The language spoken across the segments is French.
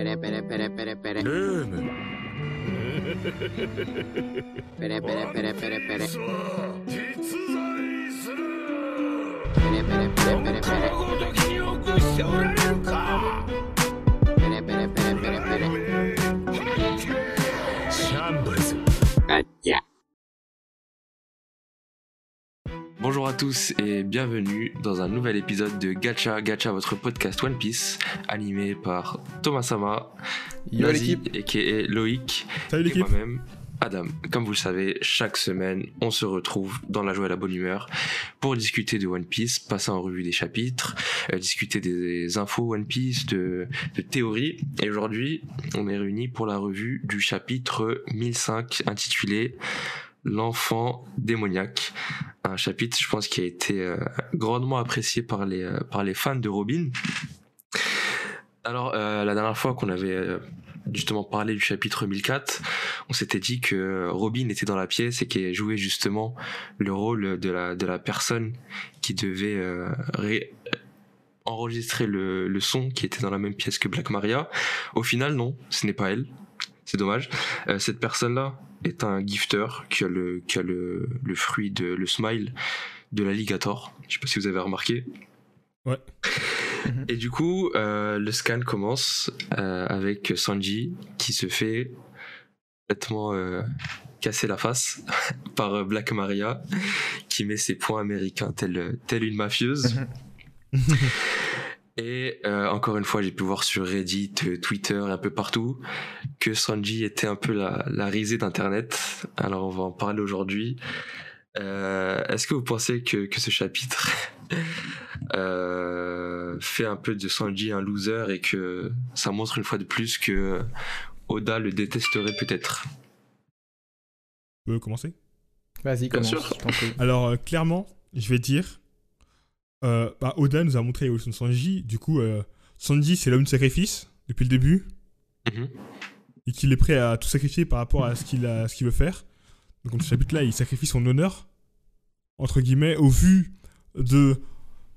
Pere, pere, pere, pere, pere. Lume. Pere, pere, pere, pere, pere. Pere, pere, pere, pere, pere. Tous et bienvenue dans un nouvel épisode de Gacha Gacha, votre podcast One Piece, animé par Thomas Sama, Nazi, et Loïc, Salut et moi-même, Adam. Comme vous le savez, chaque semaine, on se retrouve dans la joie et la bonne humeur pour discuter de One Piece, passer en revue des chapitres, euh, discuter des infos One Piece, de, de théories. Et aujourd'hui, on est réunis pour la revue du chapitre 1005 intitulé L'enfant démoniaque. Un chapitre, je pense, qui a été euh, grandement apprécié par les, euh, par les fans de Robin. Alors, euh, la dernière fois qu'on avait justement parlé du chapitre 1004, on s'était dit que Robin était dans la pièce et qu'elle jouait justement le rôle de la, de la personne qui devait enregistrer le, le son qui était dans la même pièce que Black Maria. Au final, non, ce n'est pas elle. C'est dommage. Cette personne-là est un gifter qui a le, qui a le, le fruit de le smile de l'alligator. Je sais pas si vous avez remarqué. Ouais. Et du coup, euh, le scan commence euh, avec Sanji qui se fait complètement euh, casser la face par Black Maria qui met ses points américains telle, telle une mafieuse. Et euh, encore une fois, j'ai pu voir sur Reddit, euh, Twitter et un peu partout que Sanji était un peu la, la risée d'Internet. Alors on va en parler aujourd'hui. Euh, Est-ce que vous pensez que, que ce chapitre euh, fait un peu de Sanji un loser et que ça montre une fois de plus que Oda le détesterait peut-être? Tu peux commencer? Vas-y, Bien commence. sûr. Alors, euh, clairement, je vais dire. Euh, bah, Oda nous a montré l'évolution de Sanji. Du coup, euh, Sanji, c'est l'homme de sacrifice depuis le début. Mhm. Et qu'il est prêt à tout sacrifier par rapport à ce qu'il veut faire. Donc, dans ce chapitre-là, il sacrifie son honneur, entre guillemets, au vu de.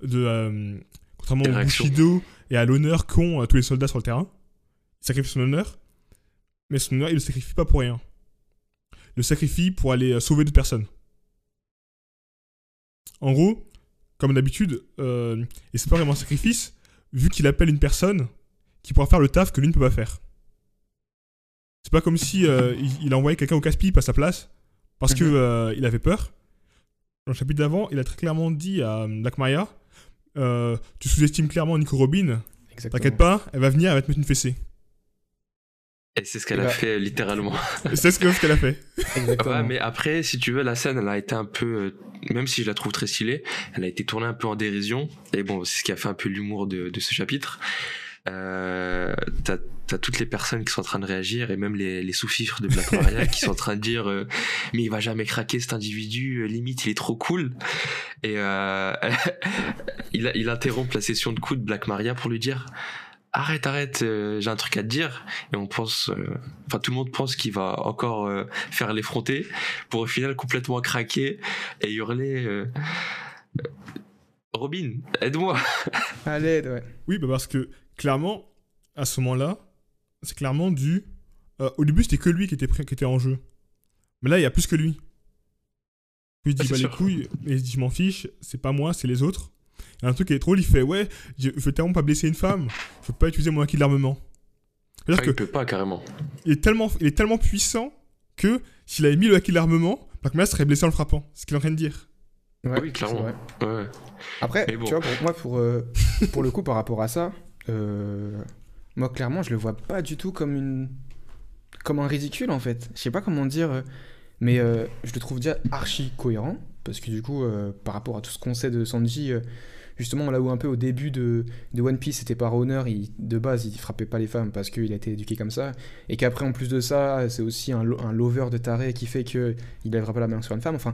de euh, contrairement au. Bushido et à l'honneur qu'ont euh, tous les soldats sur le terrain. Il sacrifie son honneur. Mais son honneur, il le sacrifie pas pour rien. Il le sacrifie pour aller sauver d'autres personnes. En gros, comme d'habitude, euh, et c'est pas vraiment un sacrifice, vu qu'il appelle une personne qui pourra faire le taf que lui ne peut pas faire. C'est pas comme si euh, il, il envoyait quelqu'un au casse-pipe à sa place parce que Mhm. euh, il avait peur. Dans le chapitre d'avant, il a très clairement dit à Black Tu sous-estimes clairement Nico Robin, t'inquiète pas, elle va venir, elle va te mettre une fessée. Et c'est ce qu'elle Et a bah- fait littéralement. Et c'est ce que- ce qu'elle a fait. Exactement. Ouais, mais après, si tu veux, la scène, elle a été un peu, euh, même si je la trouve très stylée, elle a été tournée un peu en dérision. Et bon, c'est ce qui a fait un peu l'humour de, de ce chapitre. Euh, t'as t'as toutes les personnes qui sont en train de réagir et même les, les sous-fifres de Black Maria qui sont en train de dire euh, mais il va jamais craquer cet individu euh, limite il est trop cool et euh, il, il interrompt la session de coups de Black Maria pour lui dire arrête arrête euh, j'ai un truc à te dire et on pense euh, enfin tout le monde pense qu'il va encore euh, faire l'effronter pour au final complètement craquer et hurler Robin aide-moi À l'aide, ouais. Oui, bah parce que clairement, à ce moment-là, c'est clairement dû. euh, au début, c'était que lui qui était, prêt- qui était en jeu. Mais là, il y a plus que lui. Puis il dit bah les couilles, mais je m'en fiche, c'est pas moi, c'est les autres. Et un truc qui est drôle, il fait ouais, je je veux tellement pas blesser une femme, je veux pas utiliser mon acquis de l'armement. C'est-à-dire Enfin, il que peut pas carrément il est tellement, il est tellement puissant que s'il avait mis le acquis de l'armement, serait blessé en le frappant. C'est ce qu'il est en train de dire. Ouais, oui, clairement. c'est vrai. ouais. Après, bon. tu vois, pour moi, pour, euh, pour le coup, par rapport à ça, euh, moi, clairement, je le vois pas du tout comme une. comme un ridicule, en fait. Je sais pas comment dire, euh, mais euh, je le trouve déjà archi cohérent, parce que du coup, euh, par rapport à tout ce qu'on sait de Sanji, euh, justement, là où un peu au début de, One Piece, c'était par honneur, de base, il frappait pas les femmes parce qu'il a été éduqué comme ça, et qu'après, en plus de ça, c'est aussi un, lo- un lover de taré qui fait que il lèvera pas la main sur une femme. Enfin,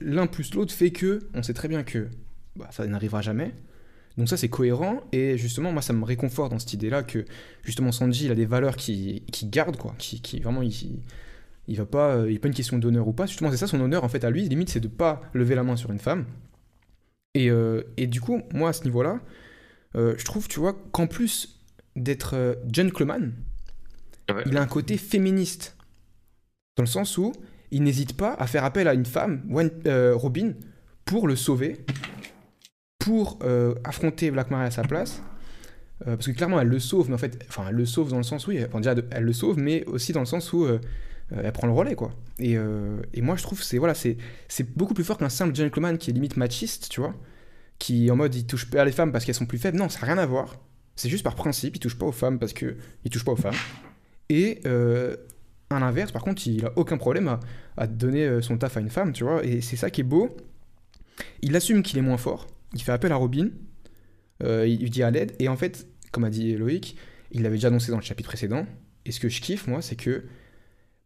l'un plus l'autre fait que, on sait très bien que bah, ça n'arrivera jamais. Donc ça c'est cohérent et justement moi ça me réconforte dans cette idée là que justement Sanji il a des valeurs qui, qui garde quoi, qui, qui vraiment il, il va pas, euh, il pas une question d'honneur ou pas, justement c'est ça son honneur en fait à lui, limite c'est de pas lever la main sur une femme. Et, euh, et du coup moi à ce niveau là, euh, je trouve tu vois qu'en plus d'être gentleman, Ouais. il a un côté féministe. Dans le sens où il n'hésite pas à faire appel à une femme, Robin, pour le sauver, pour affronter Black Maria à sa place. Parce que clairement, elle le sauve, mais en fait, enfin, elle le sauve dans le sens où, enfin, déjà, elle le sauve, mais aussi dans le sens où elle prend le relais, quoi. Et, euh, moi, je trouve, c'est voilà, c'est beaucoup plus fort qu'un simple gentleman qui est limite machiste, tu vois, qui en mode il touche pas les femmes parce qu'elles sont plus faibles. Non, ça n'a rien à voir. C'est juste par principe, il touche pas aux femmes parce que il touche pas aux femmes. Et euh, à l'inverse, par contre, il a aucun problème à, donner euh, son taf à une femme, tu vois. Et c'est ça qui est beau. Il assume qu'il est moins fort. Il fait appel à Robin. Euh, il lui dit à l'aide. Et en fait, comme a dit Loïc, il l'avait déjà annoncé dans le chapitre précédent. Et ce que je kiffe, moi, c'est que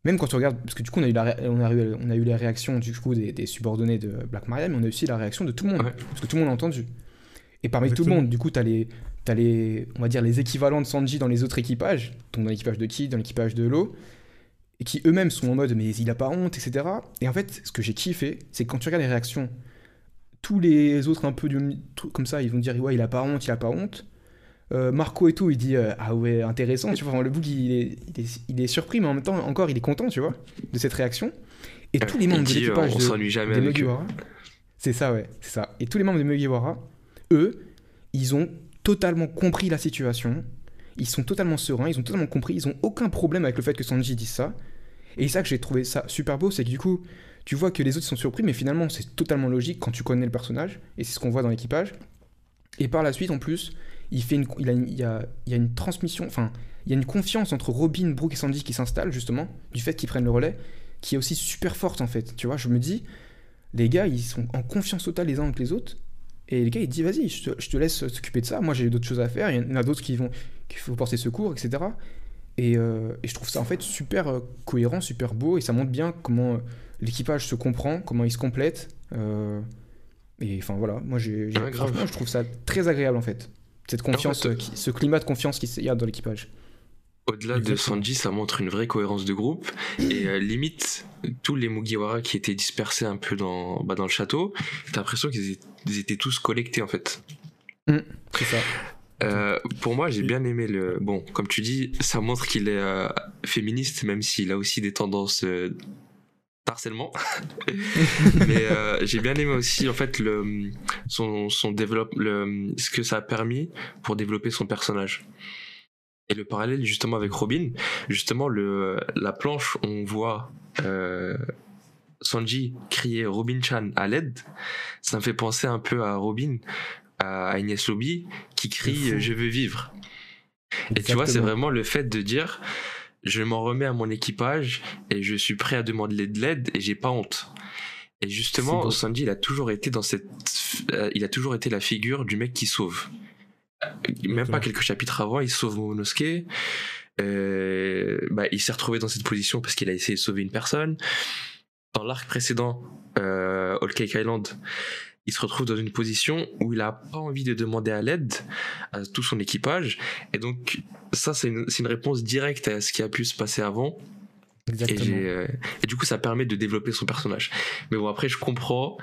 même quand tu regardes, parce que du coup, on a eu, la on a eu, on a eu les réactions du coup des, des subordonnés de Black Maria, mais on a aussi la réaction de tout le monde, Ouais. parce que tout le monde l'a entendu. Et parmi tout le monde, du coup, tu as les, t'as les, on va dire, les équivalents de Sanji dans les autres équipages, donc dans l'équipage de Kid, dans l'équipage de Lo, et qui eux-mêmes sont en mode, mais il a pas honte, etc. Et en fait, ce que j'ai kiffé, c'est que quand tu regardes les réactions, tous les autres un peu du, comme ça, ils vont dire, ouais, il a pas honte, il a pas honte. Euh, Marco et tout, il dit, euh, ah ouais, intéressant, tu vois, enfin, le bouc, il est, il, est, il est surpris, mais en même temps, encore, il est content, tu vois, de cette réaction. Et tous les membres de l'équipage on de-. Mugiwara. C'est ça, ouais, c'est ça. Et tous les membres de Mugiwara, eux, ils ont totalement compris la situation. Ils sont totalement sereins, ils ont totalement compris, ils ont aucun problème avec le fait que Sanji dise ça. Et c'est ça que j'ai trouvé ça super beau, c'est que du coup, tu vois que les autres sont surpris, mais finalement, c'est totalement logique quand tu connais le personnage, et c'est ce qu'on voit dans l'équipage. Et par la suite, en plus, il, fait une, il, a, une- il, y a, il y a une transmission, enfin, il y a une confiance entre Robin, Brooke et Sandy qui s'installe, justement, du fait qu'ils prennent le relais, qui est aussi super forte, en fait. Tu vois, je me dis, les gars, ils sont en confiance totale les uns avec les autres. Et les gars, ils disent, vas-y, je te, je te laisse s'occuper de ça. Moi, j'ai d'autres choses à faire. Il y en a d'autres qui vont, qu'il faut porter secours, etc. Et, euh, et je trouve ça, en fait, super euh, cohérent, super beau. Et ça montre bien comment euh, l'équipage se comprend, comment il se complète. euh, et enfin, voilà, moi, j'ai, j'ai- Ouais, grave. franchement, je trouve ça très agréable, en fait. Cette confiance, fait, qui- ce climat de confiance qu'il y a dans l'équipage. Au-delà de. Sanji, ça montre une vraie cohérence de groupe. Et euh, limite, tous les Mugiwara qui étaient dispersés un peu dans, bah, dans le château, t'as l'impression qu'ils étaient, tous collectés en fait. C'est ça. Euh, pour moi, j'ai bien aimé le. Bon, comme tu dis, ça montre qu'il est euh, féministe, même s'il a aussi des tendances d'harcèlement. Mais euh, j'ai bien aimé aussi, en fait, le, son, son développe, le, ce que ça a permis pour développer son personnage. Et le parallèle, justement, avec Robin, justement, le, la planche, on voit. Euh, Sanji crier Robin-chan à l'aide, ça me fait penser un peu à Robin, à Agnès Lobby, qui crie Je veux vivre. Et tu vois, c'est vraiment le fait de dire Je m'en remets à mon équipage et je suis prêt à demander de l'aide et j'ai pas honte. Et justement. Sanji, il a toujours été dans cette. euh, il a toujours été la figure du mec qui sauve. Euh, Même pas quelques chapitres avant, il sauve Momonosuke. Euh, bah, il s'est retrouvé dans cette position parce qu'il a essayé de sauver une personne. Dans l'arc précédent, euh, Whole Cake Island, il se retrouve dans une position où il a pas envie de demander à l'aide à tout son équipage. Et donc, ça, c'est une, une réponse directe à ce qui a pu se passer avant. Exactement. euh, et du coup, ça permet de développer son personnage. Mais bon, après, je comprends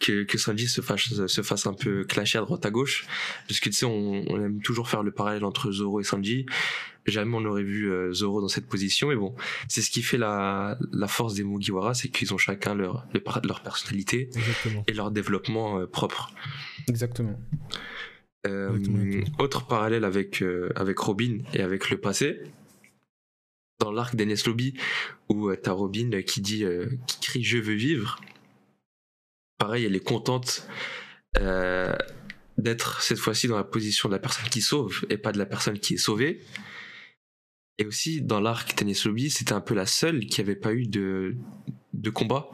que, que Sanji se fasse, se fasse un peu clasher à droite à gauche. Parce que tu sais, on, on aime toujours faire le parallèle entre Zoro et Sanji. Jamais on aurait vu euh, Zoro dans cette position. Mais bon, c'est ce qui fait la, la force des Mugiwara, c'est qu'ils ont chacun leur, leur personnalité Exactement. et leur développement euh, propre. Exactement. Exactement, autre parallèle avec, avec Robin et avec le passé. Dans l'arc d'Enes Lobby, où euh, t'as Robin qui dit, euh, qui crie Je veux vivre. Pareil, elle est contente euh, d'être cette fois-ci dans la position de la personne qui sauve et pas de la personne qui est sauvée. Et aussi, dans l'arc d'Enes Lobby, c'était un peu la seule qui avait pas eu de, de combat,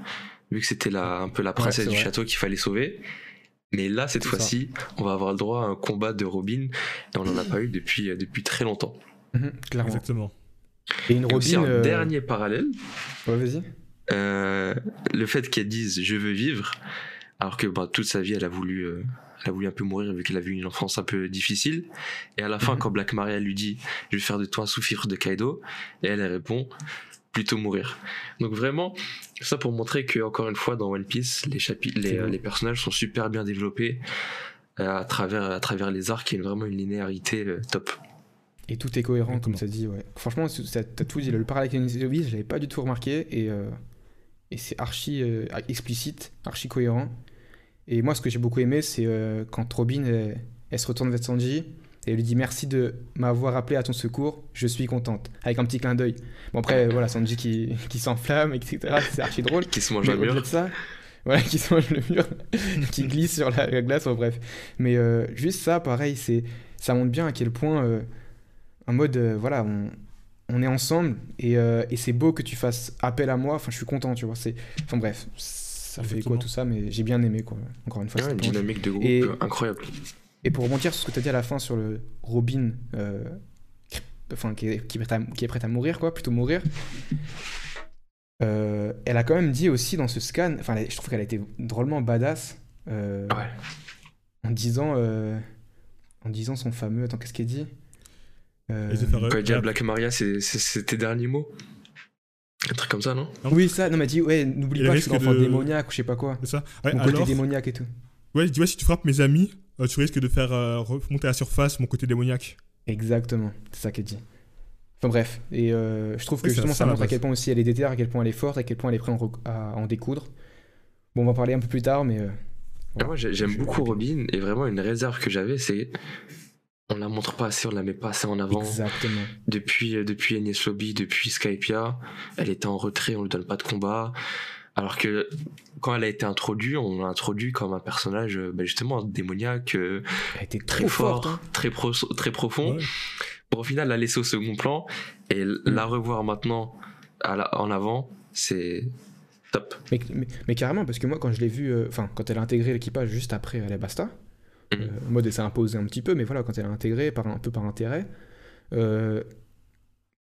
vu que c'était la, un peu la princesse du vrai. château qu'il fallait sauver. Mais là, cette fois-ci, on va avoir le droit à un combat de Robin, et on n'en a pas eu depuis, depuis très longtemps. Mhm, clairement. Exactement. Et une Et aussi, Robin. un euh, dernier parallèle, Ouais, vas-y. euh, le fait qu'elle dise je veux vivre, alors que bah, toute sa vie elle a voulu, euh, elle a voulu un peu mourir vu qu'elle a eu une enfance un peu difficile. Et à la fin, Mhm. quand Black Maria lui dit je vais faire de toi un sous-fifre de Kaido, et elle, elle répond plutôt mourir. Donc vraiment, ça pour montrer que encore une fois dans One Piece, les chapitres, les, C'est beau. les personnages sont super bien développés à travers à travers les arcs, il y a vraiment une linéarité top. Et tout est cohérent, comme ça dit, ouais. Franchement, t'as tout dit. Le parallèle avec Anis je l'avais pas du tout remarqué. Et, euh, et c'est archi euh, explicite, archi cohérent. Et moi, ce que j'ai beaucoup aimé, c'est euh, quand Robin, elle, elle se retourne vers Sanji et elle lui dit merci de m'avoir appelé à ton secours, je suis contente. Avec un petit clin d'œil. Bon, après, voilà, Sanji qui, qui s'enflamme, etc. C'est archi drôle. Qui se mange Mais un au-delà mur. de ça, voilà, qui se mange le mur, qui glisse sur la, la glace, enfin, bref. Mais euh, juste ça, pareil, c'est, ça montre bien à quel point, euh, en mode, euh, voilà, on, on est ensemble et, euh, et c'est beau que tu fasses appel à moi. Enfin, je suis content, tu vois. C'est, enfin, bref, ça fait quoi tout ça, mais j'ai bien aimé, quoi. Encore une fois, Ouais, une dynamique de groupe Et- euh, incroyable. Et pour rebondir sur ce que tu as dit à la fin sur le Robin, euh, qui- enfin, qui est, qui est prête à, qui est prête à mourir, quoi, plutôt mourir. euh, elle a quand même dit aussi dans ce scan, enfin, je trouve qu'elle a été drôlement badass euh, Ouais. en disant, euh, en disant son fameux, attends, qu'est-ce qu'elle dit? Euh, à la- Black Maria, c'est c'est- c'est tes derniers mots? Un truc comme ça, non? Oui, ça, non, elle m'a dit, ouais, n'oublie pas que je suis l'enfant de- démoniaque ou je sais pas quoi. C'est ça Ouais, Mon côté démoniaque et tout. ouais, dis, ouais, si tu frappes mes amis, euh, tu risques de faire euh, remonter à la surface mon côté démoniaque. Exactement, c'est ça qu'elle dit. Enfin bref, et euh, je trouve que Oui, justement ça, montre à quel point aussi elle est déterre, à quel point elle est forte, à quel point elle est prête à en rec- à en découdre. Bon, on va en parler un peu plus tard, mais. euh, Moi, j'ai- j'aime Je- beaucoup Robin, et vraiment une réserve que j'avais, c'est. On la montre pas assez, on la met pas assez en avant. Exactement. Depuis, euh, depuis Enies Lobby, depuis Skypia, elle était en retrait, on lui donne pas de combat. Alors que quand elle a été introduite, on l'a introduit comme un personnage bah, justement démoniaque, euh, Elle était très fort, forte. hein. très, pro- très profond. Ouais. Pour au final la laisser au second plan et Mm. la revoir maintenant à la- en avant, c'est top. Mais, mais, mais carrément, parce que moi, quand je l'ai vue, euh, enfin, quand elle a intégré l'équipage juste après la Basta. Euh, en mode elle s'est imposée un petit peu, mais voilà, quand elle a intégré par, un peu par intérêt, euh,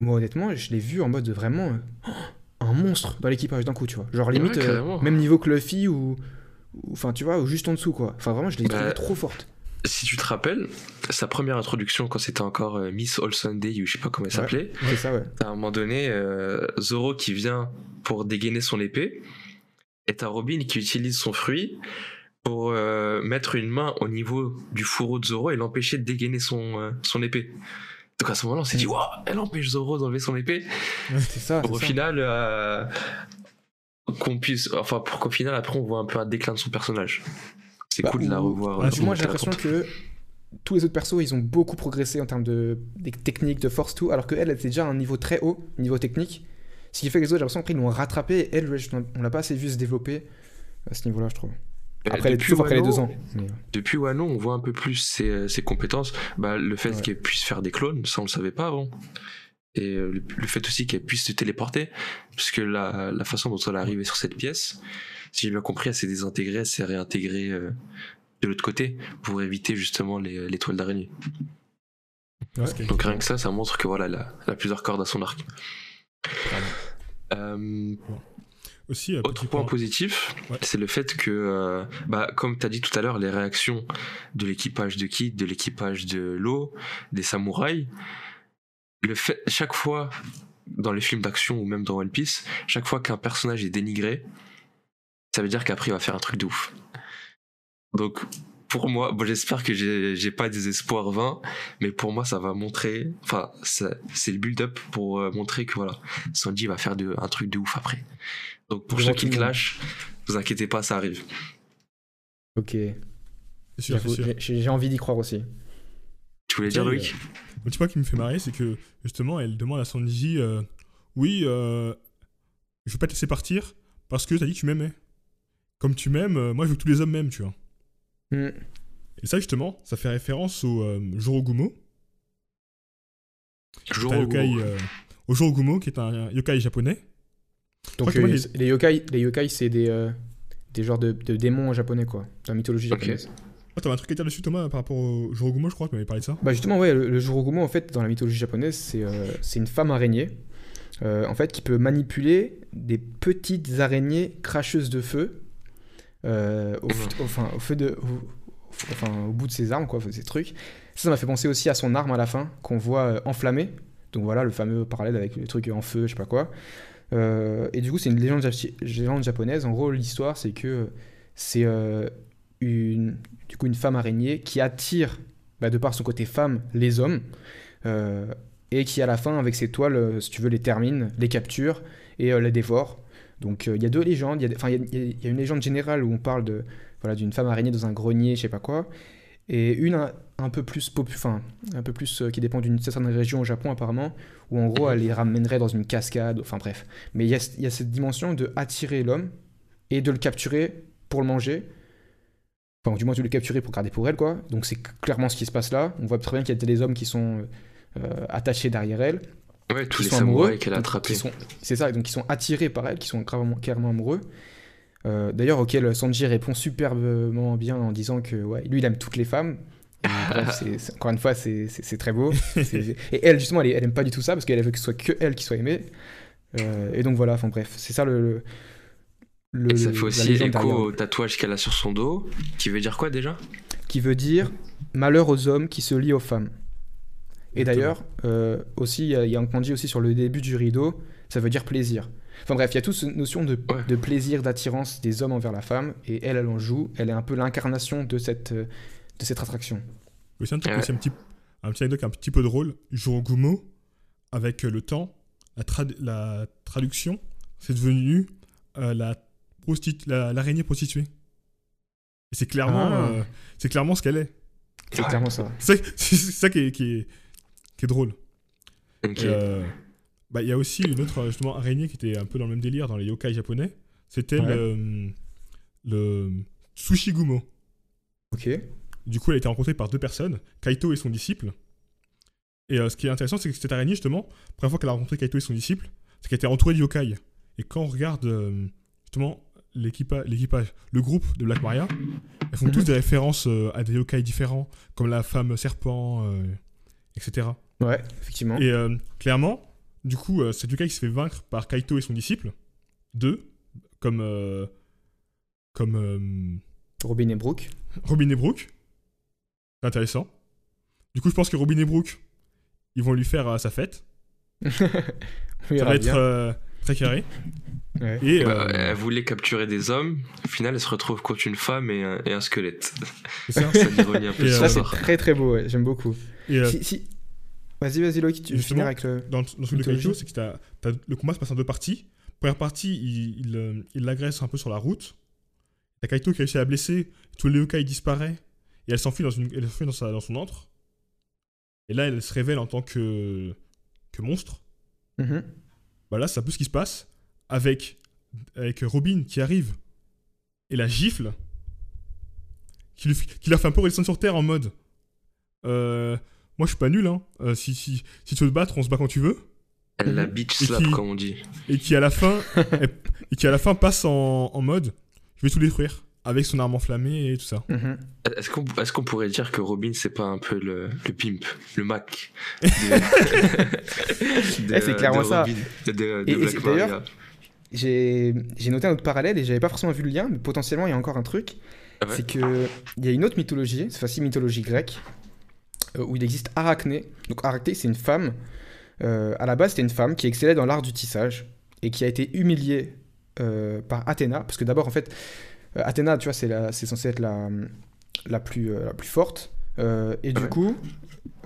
moi honnêtement, je l'ai vue en mode vraiment euh, un monstre dans l'équipage d'un coup, tu vois. Genre limite, Ouais, euh, même niveau que Luffy ou. Enfin, tu vois, ou juste en dessous, quoi. Enfin, vraiment, je l'ai Bah, trouvée trop forte. Si tu te rappelles, sa première introduction quand c'était encore euh, Miss All Sunday ou je sais pas comment elle s'appelait, ça, ouais. à un moment donné, euh, Zoro qui vient pour dégainer son épée, et t'as Robin qui utilise son fruit pour euh, mettre une main au niveau du fourreau de Zoro et l'empêcher de dégainer son, euh, son épée. Donc à ce moment-là, on s'est dit, waouh, elle empêche Zoro d'enlever son épée. C'est ça. Pour au ça. final, euh, qu'on puisse, enfin, pour qu'au final, après, on voit un peu un déclin de son personnage. C'est Bah, cool de la revoir. Tu- Moi, j'ai l'impression que tous les autres persos, ils ont beaucoup progressé en termes de des techniques, de force, tout, alors qu'elle, elle était déjà à un niveau très haut, niveau technique. Ce qui fait que les autres, j'ai l'impression qu'après, ils l'ont rattrapé. Et elle, on l'a pas assez vu se développer à ce niveau-là, je trouve. Euh, Après, les, depuis après les Wano- deux ans. Mais, Depuis Wano, on voit un peu plus ses, euh, ses compétences. Bah, le fait Ouais. qu'elle puisse faire des clones, ça on le savait pas avant. Et euh, le, le fait aussi qu'elle puisse se téléporter, puisque la, la façon dont elle est arrivée sur cette pièce, si j'ai bien compris, elle s'est désintégrée, elle s'est réintégrée euh, de l'autre côté pour éviter justement les, les toiles d'araignée. Donc rien que ça, ça montre que voilà, elle a, elle a plusieurs cordes à son arc. Euh, Aussi, euh, autre point positif, Ouais. c'est le fait que, euh, bah, comme tu as dit tout à l'heure, les réactions de l'équipage de Kid, de l'équipage de l'eau, des samouraïs, le fait, chaque fois dans les films d'action ou même dans One Piece, chaque fois qu'un personnage est dénigré, ça veut dire qu'après il va faire un truc de ouf. Donc, pour moi, bon, j'espère que j'ai pas des espoirs vains, mais pour moi, ça va montrer, enfin, c'est le build-up pour euh, montrer que voilà, Sanji va faire de, un truc de ouf après. Donc, pour ceux qui clashent, vous inquiétez pas, ça arrive. ok. J'ai envie d'y croire aussi. Tu voulais dire, Loïc? Un petit point qui me fait marrer, c'est que justement, elle demande à Sanji euh, Oui, euh, je veux pas te laisser partir parce que t'as dit que tu m'aimais. Comme tu m'aimes, euh, moi je veux que tous les hommes m'aiment, tu vois. Hmm. Et ça, justement, ça fait référence au euh, Jorogumo. Yokai, euh, au Jorogumo, qui est un yokai japonais. Donc, que euh, les... yokai, les yokai c'est des, euh, des genres de, de démons japonais, quoi, dans la mythologie japonaise. Oh, T'avais un truc à dire dessus, Thomas, par rapport au Jorogumo, je crois, tu m'avais parlé de ça. Bah justement, ouais, le, le Jurogumo, en fait, dans la mythologie japonaise, c'est euh, c'est une femme araignée, euh, en fait, qui peut manipuler des petites araignées cracheuses de feu, euh, au, feu- enfin, au feu de... au- enfin, au bout de ses armes, quoi, ces trucs. Ça, ça m'a fait penser aussi à son arme à la fin, qu'on voit euh, enflammée. Donc voilà, le fameux parallèle avec le truc en feu, je sais pas quoi. Euh, et du coup, c'est une légende, ja- légende japonaise. En gros, l'histoire, c'est que c'est euh, une, du coup, une femme araignée qui attire, bah, de par son côté femme, les hommes. euh, et qui à la fin, avec ses toiles, si tu veux, les termine, les capture et les dévore. Donc il y a deux légendes, il y y a une légende générale où on parle de voilà d'une femme araignée dans un grenier, je sais pas quoi, et une un, peu plus enfin un peu plus euh, qui dépend d'une certaine région au Japon apparemment, où en gros elle les ramènerait dans une cascade, enfin bref. Mais il y a, il y a cette dimension de attirer l'homme et de le capturer pour le manger. Enfin, du moins, de le capturer pour garder pour elle, quoi. Donc, c'est clairement ce qui se passe là. On voit très bien qu'il y a des hommes qui sont euh, attachés derrière elle. Ouais, tous qui les samouraïs qu'elle a attrapés. C'est ça, donc qui sont attirés par elle, qui sont clairement, clairement amoureux. Euh, D'ailleurs, auquel Sanji répond superbement bien en disant que ouais, lui, il aime toutes les femmes. Bref, encore une fois, c'est très beau. Et elle, justement, elle, elle aime pas du tout ça parce qu'elle veut que ce soit que elle qui soit aimée. Euh, et donc voilà, enfin bref, c'est ça le. le- le- Et ça fait aussi écho au tatouage qu'elle a sur son dos, qui veut dire quoi déjà? Qui veut dire malheur aux hommes qui se lient aux femmes. Et d'ailleurs, euh, aussi, il y, a- il y a un kanji aussi sur le début du rideau, ça veut dire plaisir. Enfin bref, il y a toute cette notion de, Ouais. de plaisir, d'attirance des hommes envers la femme, et elle, elle en joue, elle est un peu l'incarnation de cette, euh, de cette attraction. Aussi un truc, Ouais. aussi un petit, un petit anecdote un petit peu drôle. Jurogumo, avec euh, le temps, la, trad- la traduction, c'est devenu euh, la l'araignée prostituée. Et c'est clairement, Ah. euh, c'est clairement ce qu'elle est. C'est Ouais. clairement ça. C'est c'est ça qui est, qui est, qui est drôle. Euh, bah, Il y a aussi une autre justement, araignée qui était un peu dans le même délire dans les yokai japonais. C'était Ouais. le, le Tsushigumo. Ok. Du coup, elle a été rencontrée par deux personnes, Kaito et son disciple. Et euh, ce qui est intéressant, c'est que cette araignée, justement, la première fois qu'elle a rencontré Kaito et son disciple, c'est qu'elle était entourée de yokai. Et quand on regarde, euh, justement, l'équipa- l'équipage, le groupe de Black Maria, elles font tous des références euh, à des yokai différents, comme la femme serpent, etc. Ouais, effectivement. Et clairement, du coup, euh, cet yokai qui se fait vaincre par Kaito et son disciple, deux, comme, comme Robin et Brooke. Robin et Brooke. C'est intéressant. Du coup, je pense que Robin et Brooke, ils vont lui faire euh, sa fête. Oui, ça va être euh, très carré. Ouais. Et Bah, euh, elle voulait capturer des hommes, au final elle se retrouve contre une femme et un, et un squelette. c'est ça. Ça un peu Ça, c'est très très beau, ouais, j'aime beaucoup. Et euh, Si, si- Vas-y, vas-y, Loïc, tu finir avec le. dans, dans ce truc de. Kaito, c'est que le combat se passe en deux parties. Première partie, il, il, il l'agresse un peu sur la route. T'as Kaito qui réussit à la blesser, tout le yokai disparaît, et elle s'enfuit dans, une, elle s'enfuit dans, sa- dans son antre. Et là, elle se révèle en tant que, que monstre. Mhm. Bah là, c'est un peu ce qui se passe avec, avec Robin qui arrive et la gifle, qui, lui, qui leur fait un peu redescendre sur Terre en mode euh, Moi, je suis pas nul, hein. Euh, si, si, si tu veux te battre, on se bat quand tu veux. Elle la Mhm. bitch slap qui- comme on dit. Et qui, à la fin, et qui, à la fin passe en, en mode Je vais tout détruire. Avec son arme enflammée et tout ça. Mhm. Est-ce qu'on est pourrait dire que Robin c'est pas un peu le, le pimp, le Mac de, c'est clairement de ça. Robin, de, de d'ailleurs, J'ai noté un autre parallèle et j'avais pas forcément vu le lien, mais potentiellement il y a encore un truc. Ah ouais C'est que il y a une autre mythologie, cette fois-ci mythologie grecque, euh, où il existe Arachné. Donc Arachné, c'est une femme. euh, à la base, c'était une femme qui excellait dans l'art du tissage et qui a été humiliée euh, par Athéna, parce que d'abord, en fait, Athéna, tu vois, c'est censé être la, la, plus, euh, la plus forte. euh, et du coup,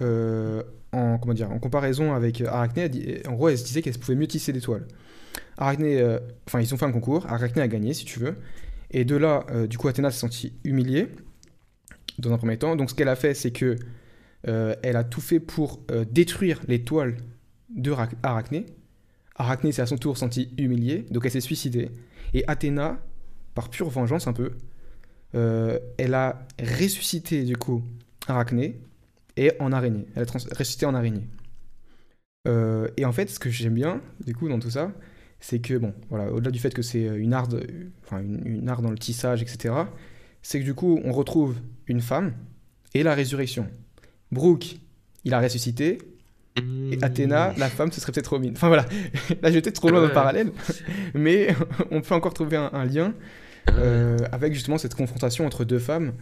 euh, en, comment dire, en comparaison avec Arachné, elle dit- en gros, elle se disait qu'elle pouvait mieux tisser des toiles. Arachné, euh, enfin, ils ont fait un concours, Arachné a gagné, si tu veux. Et de là, euh, du coup, Athéna s'est sentie humiliée, dans un premier temps. Donc, ce qu'elle a fait, c'est que euh, elle a tout fait pour euh, détruire les toiles de Ra- Arachné. Arachné s'est à son tour senti humiliée, donc elle s'est suicidée. Et Athéna, par pure vengeance un peu, euh, elle a ressuscité du coup Arachné et en araignée. Elle a ressuscité en araignée. Euh, et en fait, ce que j'aime bien du coup dans tout ça, c'est que bon, voilà, au-delà du fait que c'est une art, de- enfin une, une art dans le tissage, etc. C'est que du coup, on retrouve une femme et la résurrection. Brooke, il a ressuscité, et Athéna, la femme, ce serait peut-être Robin. Enfin voilà, là peut-être trop loin dans le Ouais. parallèle, mais on peut encore trouver un, un lien euh, avec justement cette confrontation entre deux femmes,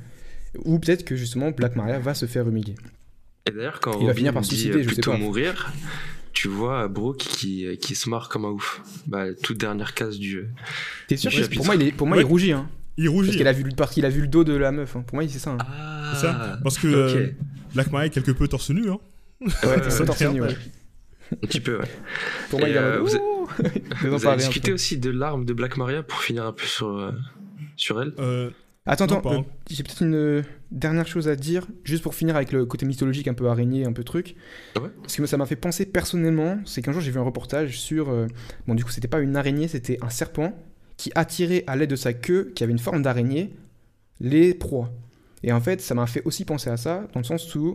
ou peut-être que justement Black Maria va se faire humilier. Et d'ailleurs, quand Il va finir par dit suicider, euh, je sais plutôt pas. mourir, tu vois Brooke qui, qui se marre comme un ouf. Bah, toute dernière case du jeu. T'es sûr que- Pour moi, il, est, pour moi, Ouais. il rougit, hein, Il rougit. parce qu'il a, vu le- a vu le dos de la meuf. hein. Pour moi, c'est ça. hein. Ah, C'est ça. Parce que euh, Black Maria est quelque peu torse nu. Hein. Ouais, torse ouais. nu, ouais. Un petit peu, ouais. Pour moi, il en euh, vous- en Vous avez discuté aussi de l'arme de Black Maria pour finir un peu sur, euh, sur elle? Euh, Attends, Non, attends, euh, j'ai peut-être une dernière chose à dire, juste pour finir avec le côté mythologique, un peu araignée, un peu truc. Ouais? Ce que ça m'a fait penser personnellement, c'est qu'un jour j'ai vu un reportage sur. euh, bon, du coup, c'était pas une araignée, c'était un serpent qui attirait à l'aide de sa queue, qui avait une forme d'araignée, les proies. Et en fait, ça m'a fait aussi penser à ça, dans le sens où.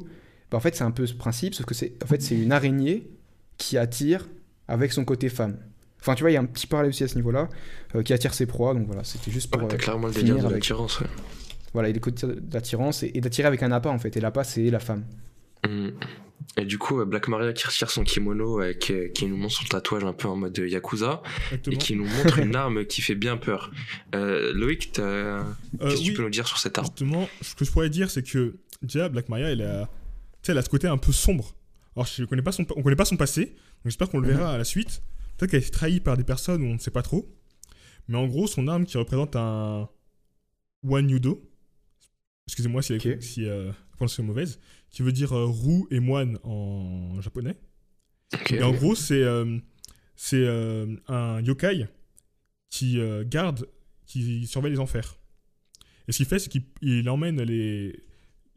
bah, en fait, c'est un peu ce principe, sauf que c'est en fait, c'est une araignée qui attire avec son côté femme. Enfin, tu vois, il y a un petit parallèle aussi à ce niveau-là, euh, qui attire ses proies, donc voilà, c'était juste pour. Ouais, T'as euh, clairement le finir délire de avec- l'attirance, ouais. voilà, il y a le côté d'attirance et, et d'attirer avec un appât en fait. Et l'appât, c'est la femme. Mm. Et du coup, Black Maria qui retire son kimono, euh, qui, qui nous montre son tatouage un peu en mode Yakuza, et qui nous montre une arme qui fait bien peur. Euh, Loïc, Euh, qu'est-ce que tu oui, peux nous dire sur cette arme? Justement, ce que je pourrais dire, c'est que déjà, Black Maria, elle a, tu sais, elle a ce côté un peu sombre. Alors, je connais pas son, on connaît pas son passé, donc j'espère qu'on le verra à la suite. Peut-être qu'elle a été trahie par des personnes où on ne sait pas trop. Mais en gros, son arme qui représente un One Yudo, excusez-moi si, la Ok. si euh, la prononciation est mauvaise, qui veut dire euh, roue et moine en japonais. Et en gros, c'est euh, c'est euh, un yokai qui garde, qui surveille les enfers. Et ce qu'il fait, c'est qu'il il emmène les,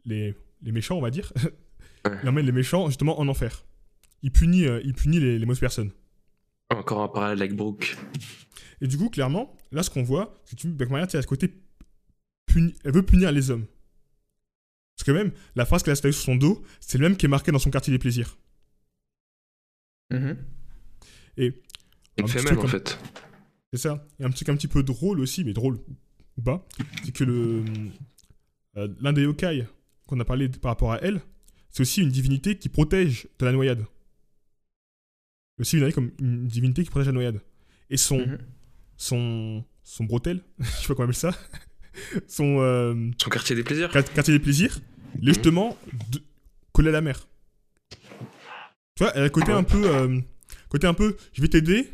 les, les méchants, on va dire. Il emmène les méchants justement en enfer. Il punit, euh, il punit les, les mauvaises personnes. Encore un parallèle avec Brooke. Et du coup, clairement, là, ce qu'on voit, c'est que tu Black Maria, tu sais, à ce côté, puni- elle veut punir les hommes. Parce que même, la phrase qu'elle a sur son dos, c'est le même qui est marqué dans son quartier des plaisirs. Mhm. Une Un petit femelle, truc en comme- fait. C'est ça. Et un truc un petit peu drôle aussi, mais drôle ou pas, c'est que le euh, l'un des yokai qu'on a parlé par rapport à elle, c'est aussi une divinité qui protège de la noyade. Aussi une comme une divinité qui protège la noyade. Et son Mhm. son son brotel, je sais pas comment on appelle ça, son euh, Son quartier des plaisirs quart- quartier des plaisirs, il est justement de- collé à la mer. Tu vois, elle a côté un peu euh, côté un peu, je vais t'aider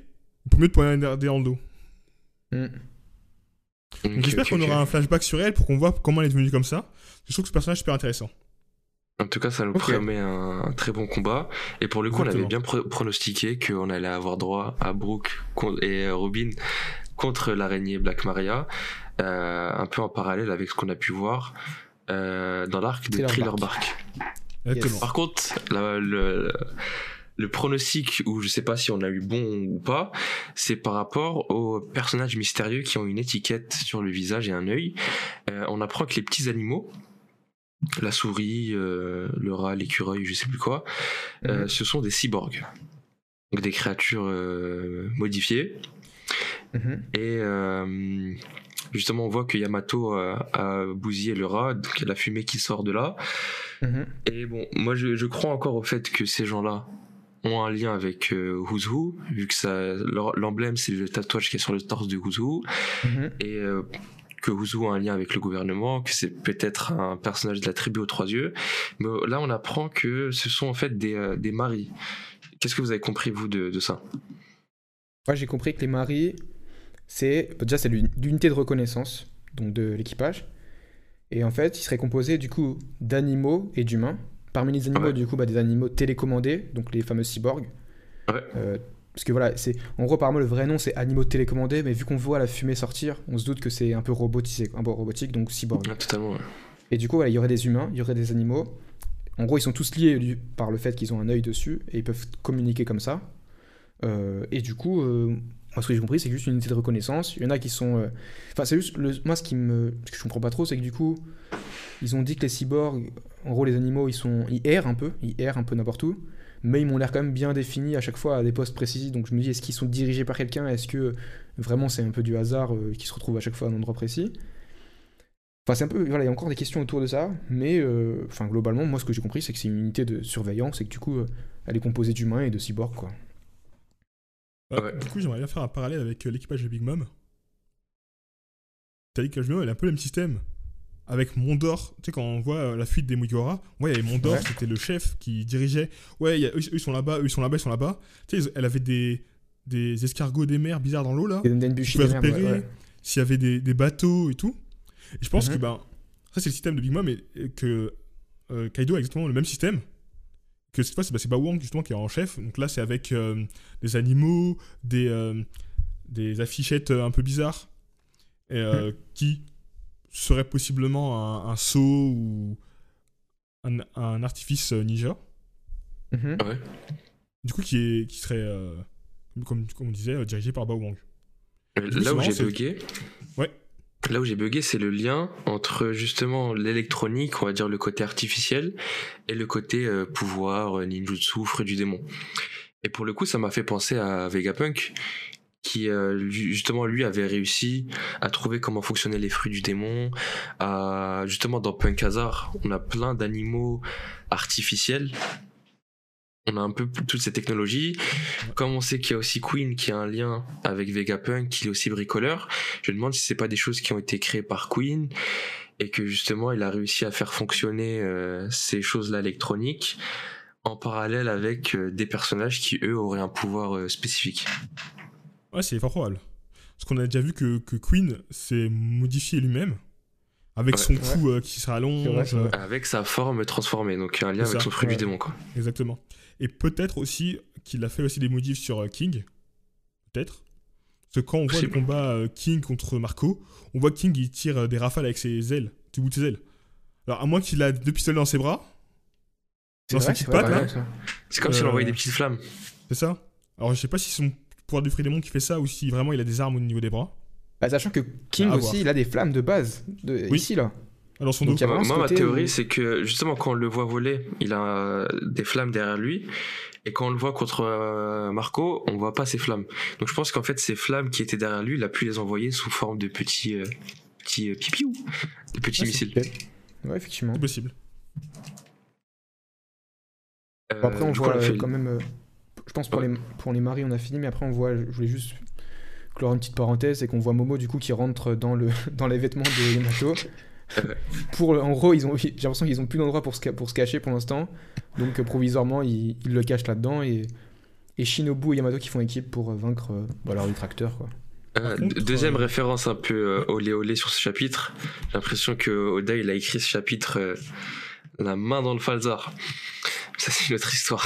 pour mieux te poignarder dans le dos. Mhm. Donc Ok, j'espère qu'on aura un flashback sur elle pour qu'on voit comment elle est devenue comme ça. Je trouve que ce personnage est super intéressant. En tout cas, ça nous promet un, un très bon combat. Et pour le coup, on avait bien pro- pronostiqué qu'on allait avoir droit à Brooke et Robin contre l'araignée Black Maria, euh, un peu en parallèle avec ce qu'on a pu voir euh, dans l'arc de Thriller Bark. Par contre, la- le, le pronostic, ou je sais pas si on a eu bon ou pas, c'est par rapport aux personnages mystérieux qui ont une étiquette sur le visage et un œil. Euh, on apprend que les petits animaux, la souris, euh, le rat, l'écureuil, je sais plus quoi, euh, Mhm. ce sont des cyborgs. Donc des créatures euh, modifiées. Mhm. Et justement, on voit que Yamato a, a bousillé le rat, donc il y a la fumée qui sort de là. Mhm. Et bon, moi je, je crois encore au fait que ces gens-là ont un lien avec Who's Who, vu que l'emblème c'est le tatouage qui est sur le torse de Who's Who, et que Who a un lien avec le gouvernement, que c'est peut-être un personnage de la tribu aux trois yeux. Mais là on apprend que ce sont en fait des, euh, des maris. Qu'est-ce que vous avez compris vous de, de ça? Moi, j'ai compris que les maris, c'est déjà c'est l'uni- l'unité de reconnaissance donc de l'équipage. Et en fait, il serait composé du coup d'animaux et d'humains. Parmi les animaux, Ouais. du coup, bah, des animaux télécommandés, donc les fameux cyborgs. Ouais. Euh, parce que voilà, c'est en gros apparemment le vrai nom c'est animaux télécommandés, mais vu qu'on voit la fumée sortir, on se doute que c'est un peu robotisé, un peu robotique, donc cyborg. Ah, Totalement. ouais. Et du coup, voilà, il y aurait des humains, il y aurait des animaux. En gros, ils sont tous liés du- par le fait qu'ils ont un œil dessus et ils peuvent communiquer comme ça. Euh, et du coup, euh, moi, ce que j'ai compris, c'est juste une unité de reconnaissance. Il y en a qui sont. euh, Enfin, c'est juste. Le... Moi, ce, qui me... ce que je comprends pas trop, c'est que du coup, ils ont dit que les cyborgs, en gros, les animaux, ils sont. Ils errent un peu, ils errent un peu n'importe où. Mais ils m'ont l'air quand même bien définis à chaque fois à des postes précis. Donc je me dis, est-ce qu'ils sont dirigés par quelqu'un? Est-ce que vraiment c'est un peu du hasard euh, qui se retrouve à chaque fois à un endroit précis? Enfin, c'est un peu. Voilà, il y a encore des questions autour de ça, mais euh, enfin, globalement, moi, ce que j'ai compris, c'est que c'est une unité de surveillance et que du coup, euh, elle est composée d'humains et de cyborgs, quoi. Ouais. Du coup, j'aimerais bien faire un parallèle avec euh, l'équipage de Big Mom. T'as dit que Big Mom, elle a un peu le même système. Avec Mondor, tu sais, quand on voit euh, la fuite des Mugiwara, ouais, il y avait Mondor, Ouais. c'était le chef qui dirigeait. Ouais, y a- eux, eux, ils sont là-bas, eux, ils sont là-bas, ils sont là-bas. Tu sais, elle avait des, des escargots des mers bizarres dans l'eau, là. Ouais, s'il y avait des, des bateaux et tout. Et je pense Mhm. que ben, ça c'est le système de Big Mom et, et que euh, Kaido a exactement le même système. que cette fois, c'est bah, justement qui est en chef. Donc là, c'est avec euh, des animaux, des, euh, des affichettes euh, un peu bizarres, et, euh, qui serait possiblement un, un sceau ou un, un artifice euh, ninja. Mhm. Ouais. Du coup, qui, est, qui serait, euh, comme, comme on disait, euh, dirigé par Bao Wang. Euh, coup, Là où j'ai bugué. Ouais. Là où j'ai bugué, c'est le lien entre justement l'électronique, on va dire le côté artificiel, et le côté euh, pouvoir, ninjutsu, fruit du démon. Et pour le coup, ça m'a fait penser à Vegapunk, qui euh, justement lui avait réussi à trouver comment fonctionnaient les fruits du démon. Justement dans Punk Hazard, on a plein d'animaux artificiels. On a un peu toutes ces technologies. Comme on sait qu'il y a aussi Queen qui a un lien avec Vegapunk, qui est aussi bricoleur, je me demande si c'est pas des choses qui ont été créées par Queen et que justement il a réussi à faire fonctionner euh, ces choses-là électroniques en parallèle avec euh, des personnages qui eux auraient un pouvoir spécifique. Ouais, c'est fort probable. Parce qu'on a déjà vu que, que Queen s'est modifié lui-même. Avec Ouais. son cou euh, qui c'est vrai. Avec sa forme transformée, donc un lien avec ça, son fruit ouais. du démon quoi. Exactement. Et peut-être aussi qu'il a fait aussi des modifs sur euh, King. Peut-être. Parce que quand on voit le combat euh, King contre Marco, on voit King il tire euh, des rafales avec ses ailes, du bout de ses ailes. Alors à moins qu'il a deux pistolets dans ses bras, C'est Dans vrai, ses petites pattes, là. C'est comme s'il Euh, envoyait des petites flammes. c'est ça Alors je sais pas si son pouvoir du fruit démon qui fait ça ou si vraiment il a des armes au niveau des bras. Bah, sachant que King aussi, voir. il a des flammes de base. De... Oui. Ici, là. Ah, dans son Donc, dos. Moi, ma théorie, où- c'est que justement, quand on le voit voler, il a euh, des flammes derrière lui. Et quand on le voit contre euh, Marco, on voit pas ces flammes. Donc je pense qu'en fait, ces flammes qui étaient derrière lui, il a pu les envoyer sous forme de petits, euh, petits euh, pipiou, de petits Ouais, missiles. Ouais, effectivement. C'est possible. Euh, après, on voit euh, quand même. Je pense pour, les, pour les maris, on a fini, mais après, on voit. Je voulais juste clore une petite parenthèse et qu'on voit Momo, du coup, qui rentre dans, le, dans les vêtements de Yamato. Pour, en gros, ils ont, j'ai l'impression qu'ils ont plus d'endroit pour se, pour se cacher pour l'instant. Donc, euh, provisoirement, ils, ils le cachent là-dedans. Et, et Shinobu et Yamato qui font équipe pour euh, vaincre euh, bah, leur détracteur, quoi. Euh, contre, deuxième euh, référence un peu euh, olé olé sur ce chapitre. J'ai l'impression que Oda il a écrit ce chapitre euh, la main dans le falzar. Ça c'est une autre histoire.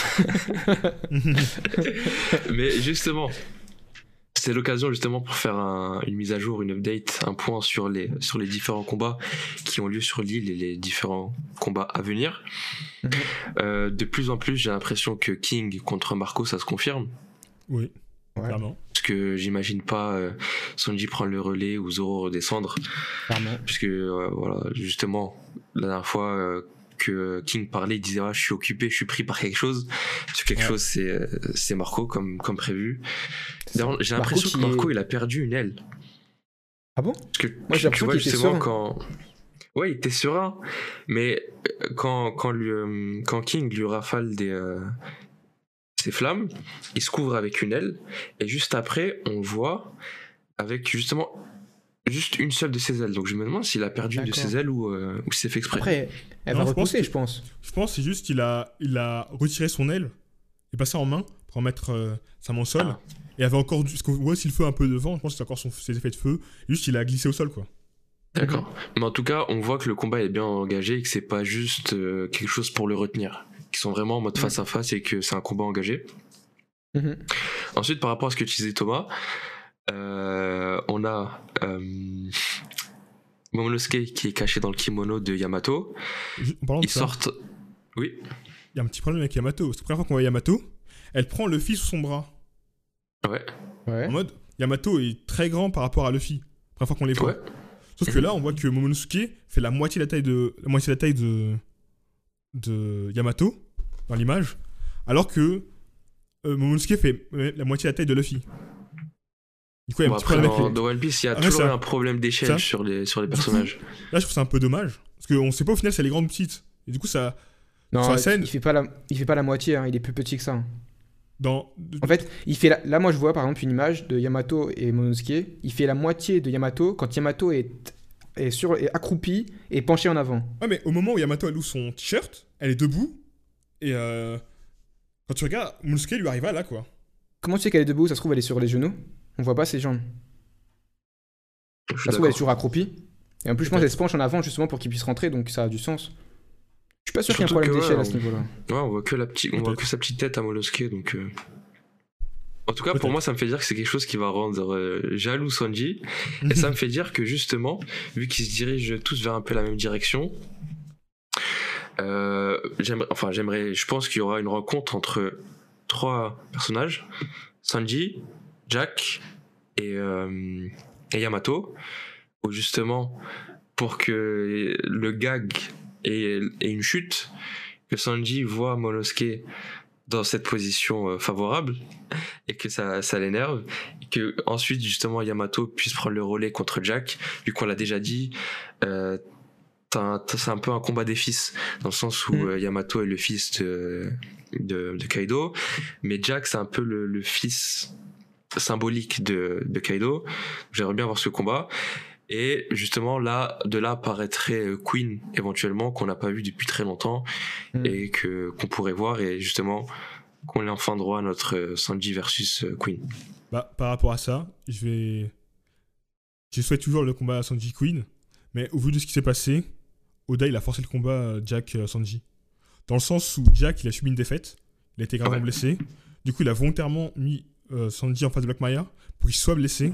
Mais justement, c'est l'occasion justement pour faire un- une mise à jour, une update, un point sur les sur les différents combats qui ont lieu sur l'île et les différents combats à venir. Mhm. Euh, de plus en plus, j'ai l'impression que King contre Marco, ça se confirme. Oui, Ouais, clairement. Parce que j'imagine pas euh, Sanji prendre le relais ou Zoro redescendre. clairement. Puisque, euh, voilà, justement, la dernière fois euh, que King parlait, il disait ah, Je suis occupé, je suis pris par quelque chose. Ce quelque Ouais. chose, c'est euh, c'est Marco, comme, comme prévu. D'ailleurs, J'ai l'impression que Marco, est- il a perdu une aile. Ah bon? Parce que Moi, j'ai tu, tu vois, justement, serein. quand. Ouais, il était serein, mais euh, quand, quand, lui, euh, quand King lui rafale des, euh, ses flammes, il se couvre avec une aile, et juste après, on voit avec justement juste une seule de ses ailes. Donc je me demande s'il a perdu une de ses ailes ou, euh, ou si c'est fait exprès. Après, elle Non, va je pense repousser, je pense. Je pense c'est juste qu'il a, il a retiré son aile et passé en main pour en mettre euh, sa main au sol. Ah. Et avait encore du. Parce qu'on voit aussi le feu un peu devant, je pense que c'est encore son, ses effets de feu. Juste, il a glissé au sol, quoi. D'accord. Mais en tout cas, on voit que le combat est bien engagé et que c'est pas juste euh, quelque chose pour le retenir. Qu'ils sont vraiment en mode face à face et que c'est un combat engagé. Mhm. Ensuite, par rapport à ce que tu disais, Thomas, on a euh, Momonosuke qui est caché dans le kimono de Yamato. De Ils ça, sortent. Oui. il y a un petit problème avec Yamato. Que la première fois qu'on voit Yamato, elle prend Luffy sous son bras. Ouais. Ouais. En mode, Yamato est très grand par rapport à Luffy. La première fois qu'on les voit. Ouais. Sauf que là, on voit que Momonosuke fait la moitié de la taille de, la moitié de, la taille de, de Yamato dans l'image, alors que euh, Momonosuke fait euh, la moitié de la taille de Luffy. Du coup, il y a Bon, un petit après, problème dans, avec les- dans One Piece, il y a Après, toujours ça- un problème d'échelle sur les, sur les coup, personnages. Là, je trouve ça un peu dommage. Parce qu'on sait pas au final si elle est grande ou petite. Et du coup, ça. Non, Sur la scène- il fait pas la, il fait pas la moitié, hein, il est plus petit que ça. Dans... En fait, il fait la- là, moi, je vois par exemple une image de Yamato et Monosuke. Il fait la moitié de Yamato quand Yamato est, est, sur, est accroupi et penché en avant. Ouais, mais au moment où Yamato elle ouvre son t-shirt, elle est debout. Et euh, quand tu regardes, Momonosuke lui arriva là, quoi. Comment tu sais qu'elle est debout? Ça se trouve, elle est sur les genoux. On voit pas ses jambes. Je suis Ça se trouve, elle est toujours accroupie. Et en plus, je pense qu'elle se penche en avant justement pour qu'il puisse rentrer, donc ça a du sens. Je suis pas sûr qu'il y ait un problème que, d'échelle ouais, à ce on- niveau-là. Ouais, on voit que la petite, on voit que sa petite tête à Monosuke, donc. euh, En tout cas, pour moi, ça me fait dire que c'est quelque chose qui va rendre euh, jaloux Sanji, et ça me fait dire que justement, vu qu'ils se dirigent tous vers un peu la même direction, euh, j'aimerais, enfin, j'aimerais, je pense qu'il y aura une rencontre entre trois personnages Sanji, Jack et, euh, et Yamato, où justement, pour que le gag ait, ait une chute, que Sanji voit Monosuke dans cette position euh, favorable et que ça, ça l'énerve et que ensuite justement Yamato puisse prendre le relais contre Jack vu qu'on l'a déjà dit euh, c'est un peu un combat des fils dans le sens où euh, Yamato est le fils de, de, de Kaido mais Jack c'est un peu le, le fils symbolique de, de Kaido j'aimerais bien voir ce combat et justement là de là apparaîtrait Queen éventuellement qu'on n'a pas vu depuis très longtemps Mhm. et que qu'on pourrait voir et justement qu'on ait enfin droit à notre euh, Sanji versus euh, Queen Bah, par rapport à ça, je vais. Je souhaite toujours le combat Sanji Queen, mais au vu de ce qui s'est passé, Oda il a forcé le combat euh, Jack euh, Sanji. Dans le sens où Jack il a subi une défaite, il a été gravement Ouais. blessé, du coup il a volontairement mis euh, Sanji en face de Black Maya pour qu'il soit blessé.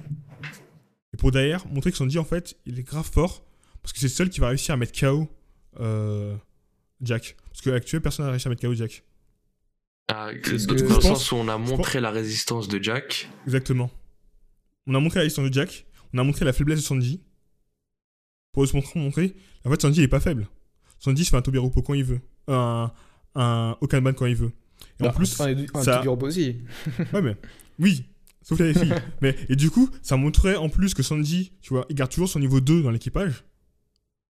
Et pour derrière, montrer que Sanji en fait il est grave fort, parce que c'est le seul qui va réussir à mettre KO euh, Jack. Parce que actuellement personne n'a réussi à mettre KO Jack. Ah, dans le sens où on a montré la résistance de Jack Exactement. On a montré la résistance de Jack, on a montré la faiblesse de Sanji. Pour se montrer, montrer, en fait, Sanji il est pas faible. Sanji se fait un Tobiropo quand il veut. Un, un Okanban quand il veut. Et en Bah, plus, un, un, ça- aussi. ouais, mais. Oui, sauf les filles. mais, et du coup, ça montrait en plus que Sanji, tu vois, il garde toujours son niveau 2 dans l'équipage.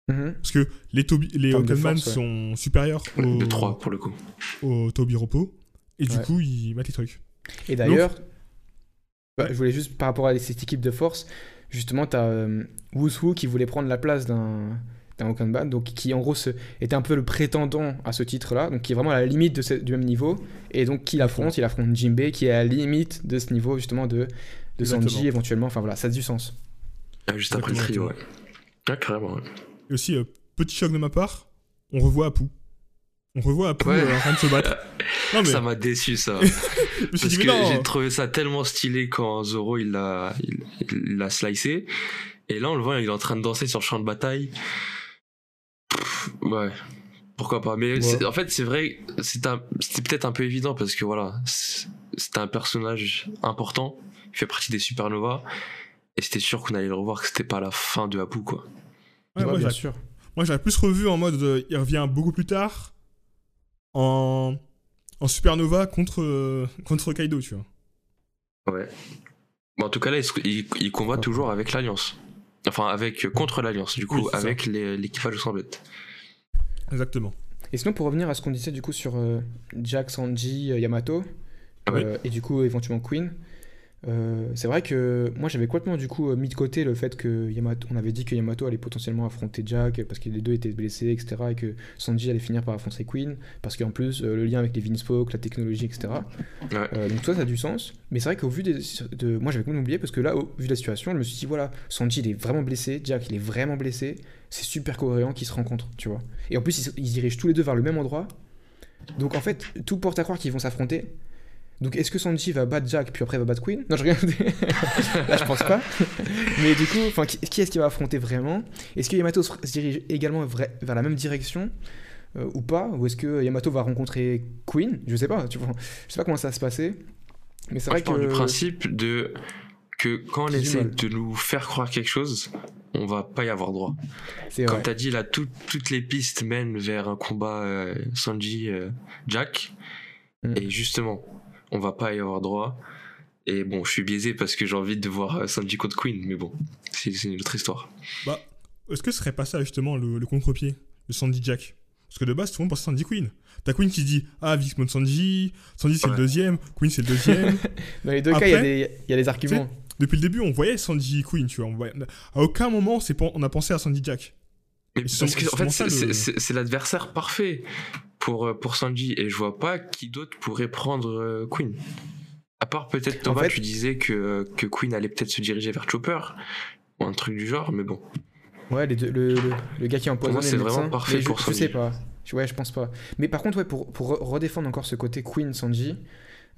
Mhm. Parce que les, Tobi, les force, ouais. sont supérieurs au, de 3 pour le coup au Tobiropo. Et du Ouais. coup, ils mettent les trucs. Et d'ailleurs, bah, je voulais juste par rapport à cette équipe de force, justement, t'as euh, Wushu qui voulait prendre la place d'un d'un Okanban, donc qui en gros se- était un peu le prétendant à ce titre-là, donc qui est vraiment à la limite de ce- du même niveau, et donc qui l'affronte, il affronte Jinbei qui est à la limite de ce niveau justement de, de Sanji éventuellement, enfin voilà, ça a du sens. Ah, juste après le trio ouais ah, carrément ouais. Et aussi, euh, petit choc de ma part, on revoit Apu. On revoit Apu Ouais. euh, en train de se battre. Non mais, ça m'a déçu ça parce que j'ai trouvé ça tellement stylé quand Zoro il l'a il, il l'a slicé et là on le voit il est en train de danser sur le champ de bataille ouais pourquoi pas mais en fait c'est vrai c'est un c'était peut-être un peu évident parce que voilà c'est- c'était un personnage important il fait partie des supernovas et c'était sûr qu'on allait le revoir que c'était pas la fin de Apu quoi Ouais, bien sûr. moi, j'aurais plus revu en mode, euh, il revient beaucoup plus tard, en, en supernova contre, euh, contre Kaido, tu vois. Ouais. Bon, en tout cas, là, il, il, Ouais. toujours avec l'Alliance. Enfin, avec contre l'Alliance, du coup, Oui, avec l'équipage de Semblette. Exactement. Et sinon, pour revenir à ce qu'on disait du coup sur euh, Jack, Sanji, euh, Yamato, Oui. euh, et du coup éventuellement Queen, euh, c'est vrai que moi j'avais complètement du coup mis de côté le fait que Yamato, on avait dit que Yamato allait potentiellement affronter Jack parce que les deux étaient blessés, etc. Et que Sanji allait finir par affronter Queen parce qu'en plus euh, le lien avec les Vinspoke, la technologie, etc. Ouais. Euh, donc tout ça, ça a du sens. Mais c'est vrai qu'au vu des, de, moi j'avais complètement oublié parce que là, au vu de la situation, je me suis dit voilà, Sanji il est vraiment blessé, Jack il est vraiment blessé. C'est super cohérent qu'ils se rencontrent, tu vois. Et en plus, ils dirigent tous les deux vers le même endroit. Donc en fait, tout porte à croire qu'ils vont s'affronter. Donc est-ce que Sanji va battre Jack puis après va battre Queen? Non, je regarde. Là, je pense pas. Mais du coup, enfin, qui, qui est-ce qui va affronter vraiment? Est-ce que Yamato se dirige également vers la même direction euh, ou pas? Ou est-ce que Yamato va rencontrer Queen? Je sais pas. Tu vois, je sais pas comment ça va se passer. Mais c'est Moi, vrai je pars que du principe de que quand on essaie de nous faire croire quelque chose, on va pas y avoir droit. c'est Comme vrai. t'as dit, là, tout- toutes les pistes mènent vers un combat euh, Sanji-Jack. Mm. Et justement, on va pas y avoir droit. Et bon, je suis biaisé parce que j'ai envie de voir euh, Sanji contre Queen, mais bon, c'est une autre histoire. Bah, est-ce que ce serait pas ça, justement, le, le contre-pied de Sandy Jack? Parce que de base, tout le monde pense à Sandy Queen. T'as Queen qui dit Ah, Vix monte Sanji, Sandy c'est le deuxième, Queen c'est le deuxième. Dans les deux cas, il y a des, il y a des arguments. Depuis le début, on voyait Sandy Queen, tu vois. on voyait- À aucun moment, c'est pas- on a pensé à Sandy Jack. Mais parce que, en fait, le- c'est l'adversaire parfait pour, euh, pour Sanji, et je vois pas qui d'autre pourrait prendre euh, Queen. À part peut-être Thomas, fait- tu disais que, que Queen allait peut-être se diriger vers Chopper, ou un truc du genre, mais bon. Ouais, les deux- le, le, le gars qui est empoisonné. moi, c'est vraiment parfait je, pour je Sanji. sais pas. Je- Ouais, je pense pas. Mais par contre, ouais, pour, pour re- redéfendre encore ce côté Queen Sanji,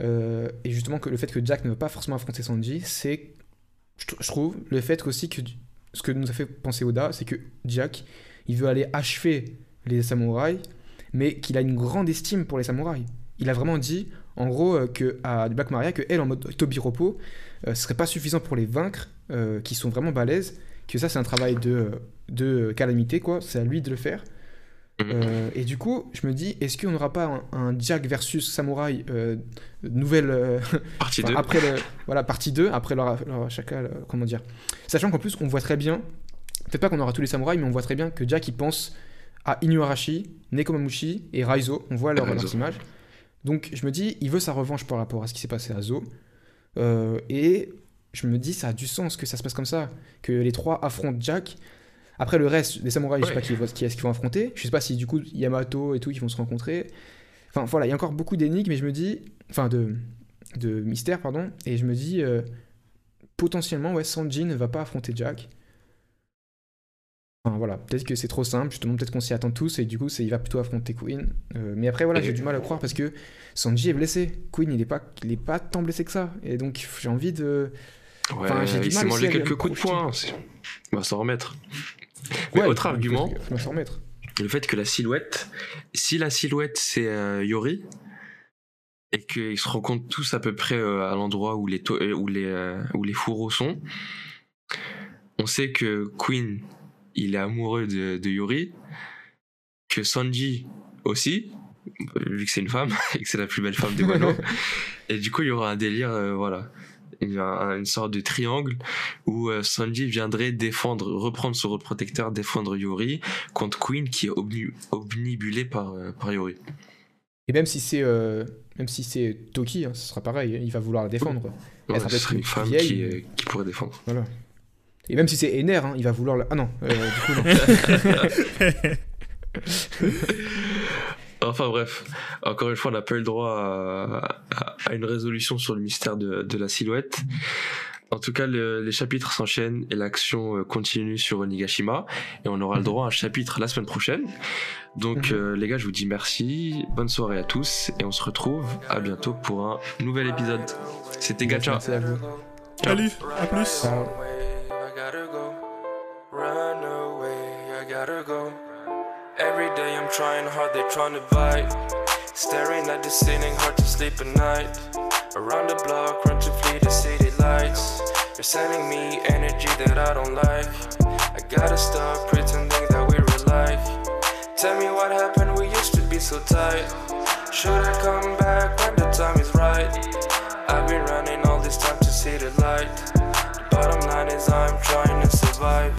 euh, et justement que le fait que Jack ne veut pas forcément affronter Sanji, c'est, je, tr- je trouve, le fait qu'aussi que ce que nous a fait penser Oda, c'est que Jack, il veut aller achever les samouraïs, mais qu'il a une grande estime pour les samouraïs. Il a vraiment dit, en gros, euh, que à Black Maria, que elle, en mode Tobiropo, euh, ce serait pas suffisant pour les vaincre, euh, qui sont vraiment balèzes, que ça, c'est un travail de, de calamité, quoi. C'est à lui de le faire. Mhm. Euh, et du coup, je me dis, est-ce qu'on n'aura pas un, un Jack versus Samouraï euh, nouvelle euh, Partie enfin, 2. après le voilà partie 2 après leur, leur chacun le- comment dire sachant qu'en plus on voit très bien peut-être pas qu'on aura tous les samouraïs mais on voit très bien que Jack il pense à Inuarashi Nekomamushi et Raizo. On voit leur, Raizo. leurs images donc je me dis il veut sa revanche par rapport à ce qui s'est passé à Zo. Euh, et je me dis ça a du sens que ça se passe comme ça que les trois affrontent Jack. Après le reste des samouraïs je sais Ouais. pas qui, qui est-ce qu'ils vont affronter. Je sais pas si du coup Yamato et tout qui vont se rencontrer. Enfin voilà il y a encore beaucoup d'énigmes mais je me dis enfin de de mystère, pardon, et je me dis euh, potentiellement, ouais, Sanji ne va pas affronter Jack. Enfin voilà, peut-être que c'est trop simple, justement, peut-être qu'on s'y attend tous, et du coup, c'est- il va plutôt affronter Queen. Euh, mais après, voilà, j'ai du mal à croire parce que Sanji est blessé. Queen, il est pas, il est pas tant blessé que ça, et donc j'ai envie de. Ouais, Enfin, j'ai du il s'est mangé quelques coups de poing. Il va s'en remettre. Mais Ouais, autre argument, il faut s'en remettre. le fait que la silhouette, si la silhouette c'est euh, Yori, et qu'ils se rencontrent tous à peu près euh, à l'endroit où les, où, les, où les fourreaux sont, on sait que Queen, il est amoureux de, de Yori, que Sanji aussi, vu que c'est une femme, et que c'est la plus belle femme des Wano, et du coup il y aura un délire, euh, voilà. Une sorte de triangle où euh, Sanji viendrait défendre, reprendre son rôle protecteur, défendre Yori contre Queen qui est obnu- omnibulé par, euh, par Yori. Et même si c'est euh, même si c'est Toki, hein, ce sera pareil, il va vouloir la défendre. Elle Ouais, sera ce peut-être serait une femme vieille, qui, euh, qui pourrait défendre. Voilà. Et même si c'est Ener, hein, il va vouloir la... Ah non, euh, du coup non. Enfin bref, encore une fois, on n'a pas eu le droit à, à- à une résolution sur le mystère de, de la silhouette. En tout cas, le- les chapitres s'enchaînent et l'action euh, continue sur Onigashima. Et on aura le droit à un chapitre la semaine prochaine. Donc Mhm. euh, les gars, je vous dis merci, bonne soirée à tous et on se retrouve à bientôt pour un nouvel épisode. C'était Gacha. Merci à vous. Salut, à plus. Ciao. I gotta go. Run away, I gotta go. Every day I'm trying hard, they're trying to bite. Staring at the ceiling, hard to sleep at night. Around the block, run to flee the city lights. You're sending me energy that I don't like. I gotta stop pretending that we're alive. Tell me what happened, we used to be so tight. Should I come back when the time is right? I've been running all this time to see the light. Bottom line is I'm trying to survive.